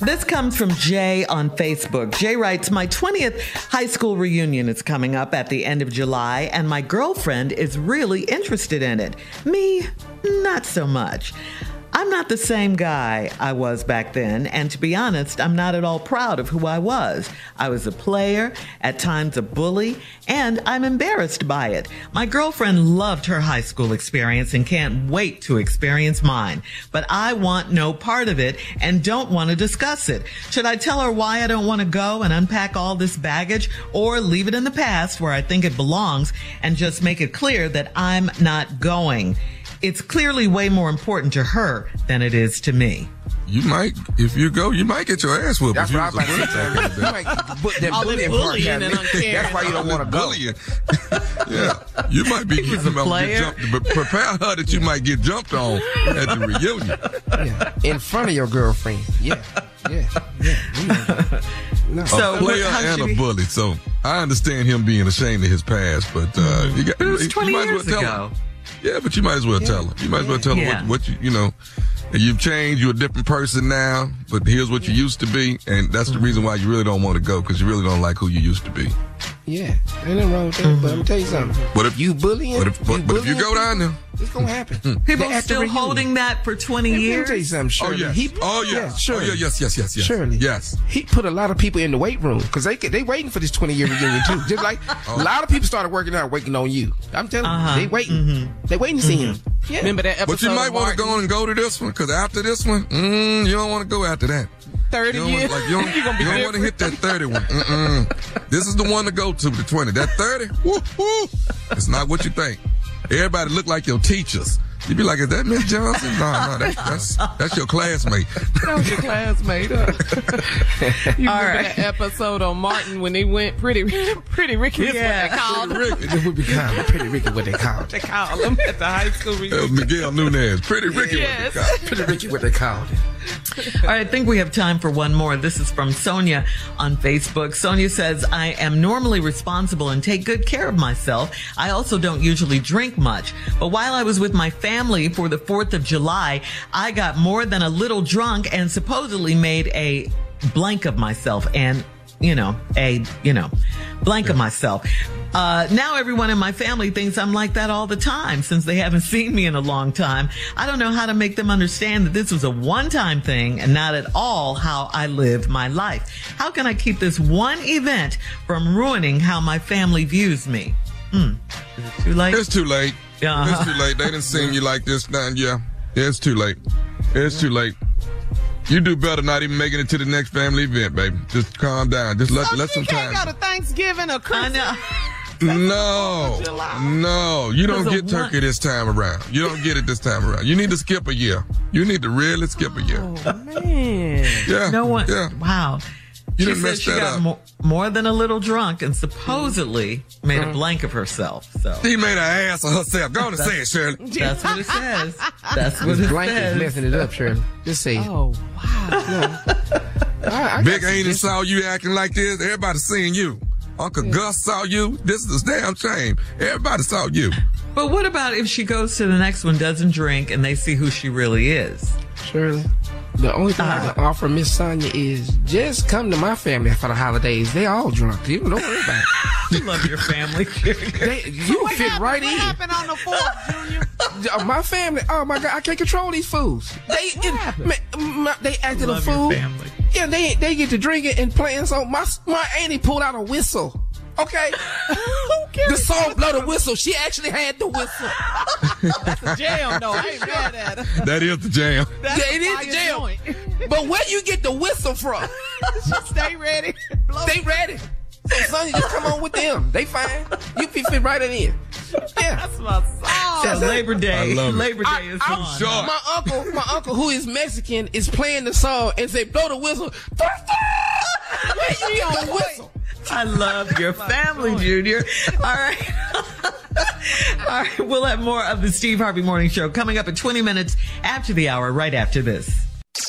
This comes from Jay on Facebook. Jay writes My 20th high school reunion is coming up at the end of July, and my girlfriend is really interested in it. Me, not so much. I'm not the same guy I was back then, and to be honest, I'm not at all proud of who I was. I was a player, at times a bully, and I'm embarrassed by it. My girlfriend loved her high school experience and can't wait to experience mine, but I want no part of it and don't want to discuss it. Should I tell her why I don't want to go and unpack all this baggage or leave it in the past where I think it belongs and just make it clear that I'm not going? It's clearly way more important to her than it is to me. You might, if you go, you might get your ass whooped. That's what I'm about to You that bullying part That's why you don't want to go. yeah, you might be getting jumped, but prepare her that you might get jumped on at the reunion. Yeah, in front of your girlfriend. Yeah, yeah, yeah. No. So a player and a bully. So I understand him being ashamed of his past, but uh, you got, it was 20 you might years as well ago. tell him. Yeah, but you might as well yeah. tell them. You might as well tell them yeah. what, what, you, you know, you've changed. You're a different person now, but here's what you used to be. And that's the reason why you really don't want to go because you really don't like who you used to be. Yeah, ain't nothing wrong with that. Mm-hmm. But I'm gonna tell you something. What if you bullying? But if, but, you, but if you go down there, it's gonna happen. Hmm. People are still holding that for 20 Let years. Let me tell you something, Shirley. Oh, yes. He, oh, yes. Yeah, sure. Oh, yeah, yes, yes, yes, yes. Shirley. Yes. He put a lot of people in the weight room because they they waiting for this 20 year reunion too. Just like oh. a lot of people started working out, waiting on you. I'm telling uh-huh. you, they waiting. Mm-hmm. They waiting to see mm-hmm. him. Yeah. Remember that episode? But you might want to go and go to this one because after this one, mm, you don't want to go after that. 30 you years. Like, you don't, don't want to hit that 30 one. Mm-mm. this is the one to go to, the 20. That 30, woo, woo, it's not what you think. Everybody look like your teachers. You'd be like, is that Miss Johnson? No, no, that's, that's, that's your classmate. That was your classmate. Huh? you All remember right. that episode on Martin when they went pretty, pretty Ricky? Yeah, what they called pretty Ricky. It would be called pretty Ricky. What they called? They called him at the high school reunion. Miguel Nunez, pretty Ricky. Yes. What they called. Pretty Ricky. What they called it. All right, I think we have time for one more. This is from Sonia on Facebook. Sonia says, I am normally responsible and take good care of myself. I also don't usually drink much. But while I was with my family for the 4th of July, I got more than a little drunk and supposedly made a blank of myself and you know, a, you know, blank of myself. Uh, now everyone in my family thinks I'm like that all the time since they haven't seen me in a long time. I don't know how to make them understand that this was a one time thing and not at all how I lived my life. How can I keep this one event from ruining how my family views me? Hmm. Is it too late? It's too late. Uh-huh. It's too late. They didn't see you like this now. Yeah. yeah, it's too late. It's too late. You do better not even making it to the next family event, baby. Just calm down. Just let So let she some can't time. go to Thanksgiving or I Christmas. know. No, no, you don't get turkey what? this time around. You don't get it this time around. You need to skip a year. You need to really skip a year. Oh, man. Yeah, No one. Yeah, Wow. You she done said messed she that got up. More, more than a little drunk and supposedly made Mm. a blank of herself. So she made an ass of herself. Go on and say it, Shirley. that's what it says. That's what This it blanket is messing it up, Shirley. Just say. Oh, wow. I, I Big got Ain't this- saw you acting like this. Everybody seeing you. Uncle Gus saw you. This is a damn shame. Everybody saw you. But what about if she goes to the next one, doesn't drink, and they see who she really is? Shirley. The only thing I can offer Miss Sonia is just come to my family for the holidays. They all drunk. You don't worry about it. I love your family. They, you What fit happened, right what in. happened on the 4th, Junior? Uh, My family. Oh my God! I can't control these fools. They it, ma- ma- they acted a love your fool. family. Yeah, they they get to drinking and playing. So my my auntie pulled out a whistle. Okay, the song blow the whistle. She actually had the whistle. That's the jam, though. I ain't mad at her. That is the jam. That's Yeah, it is fire the jam. joint. But where you get the whistle from? Stay ready. Blow They ready. So son, you just come on with them. They fine. You fit fit right in. Yeah. That's my song. So Labor Day. I love it. Labor Day is I'm on. sure. My uncle, my uncle who is Mexican, is playing the song and say, "Blow the whistle." Where you get the whistle? I love your family, Junior. All right. All right. We'll have more of the Steve Harvey Morning Show coming up in 20 minutes after the hour, right after this.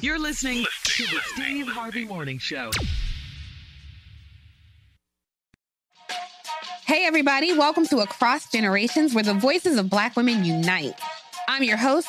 You're listening to the Steve Harvey Morning Show. Hey, everybody, welcome to Across Generations, where the voices of Black women unite. I'm your host,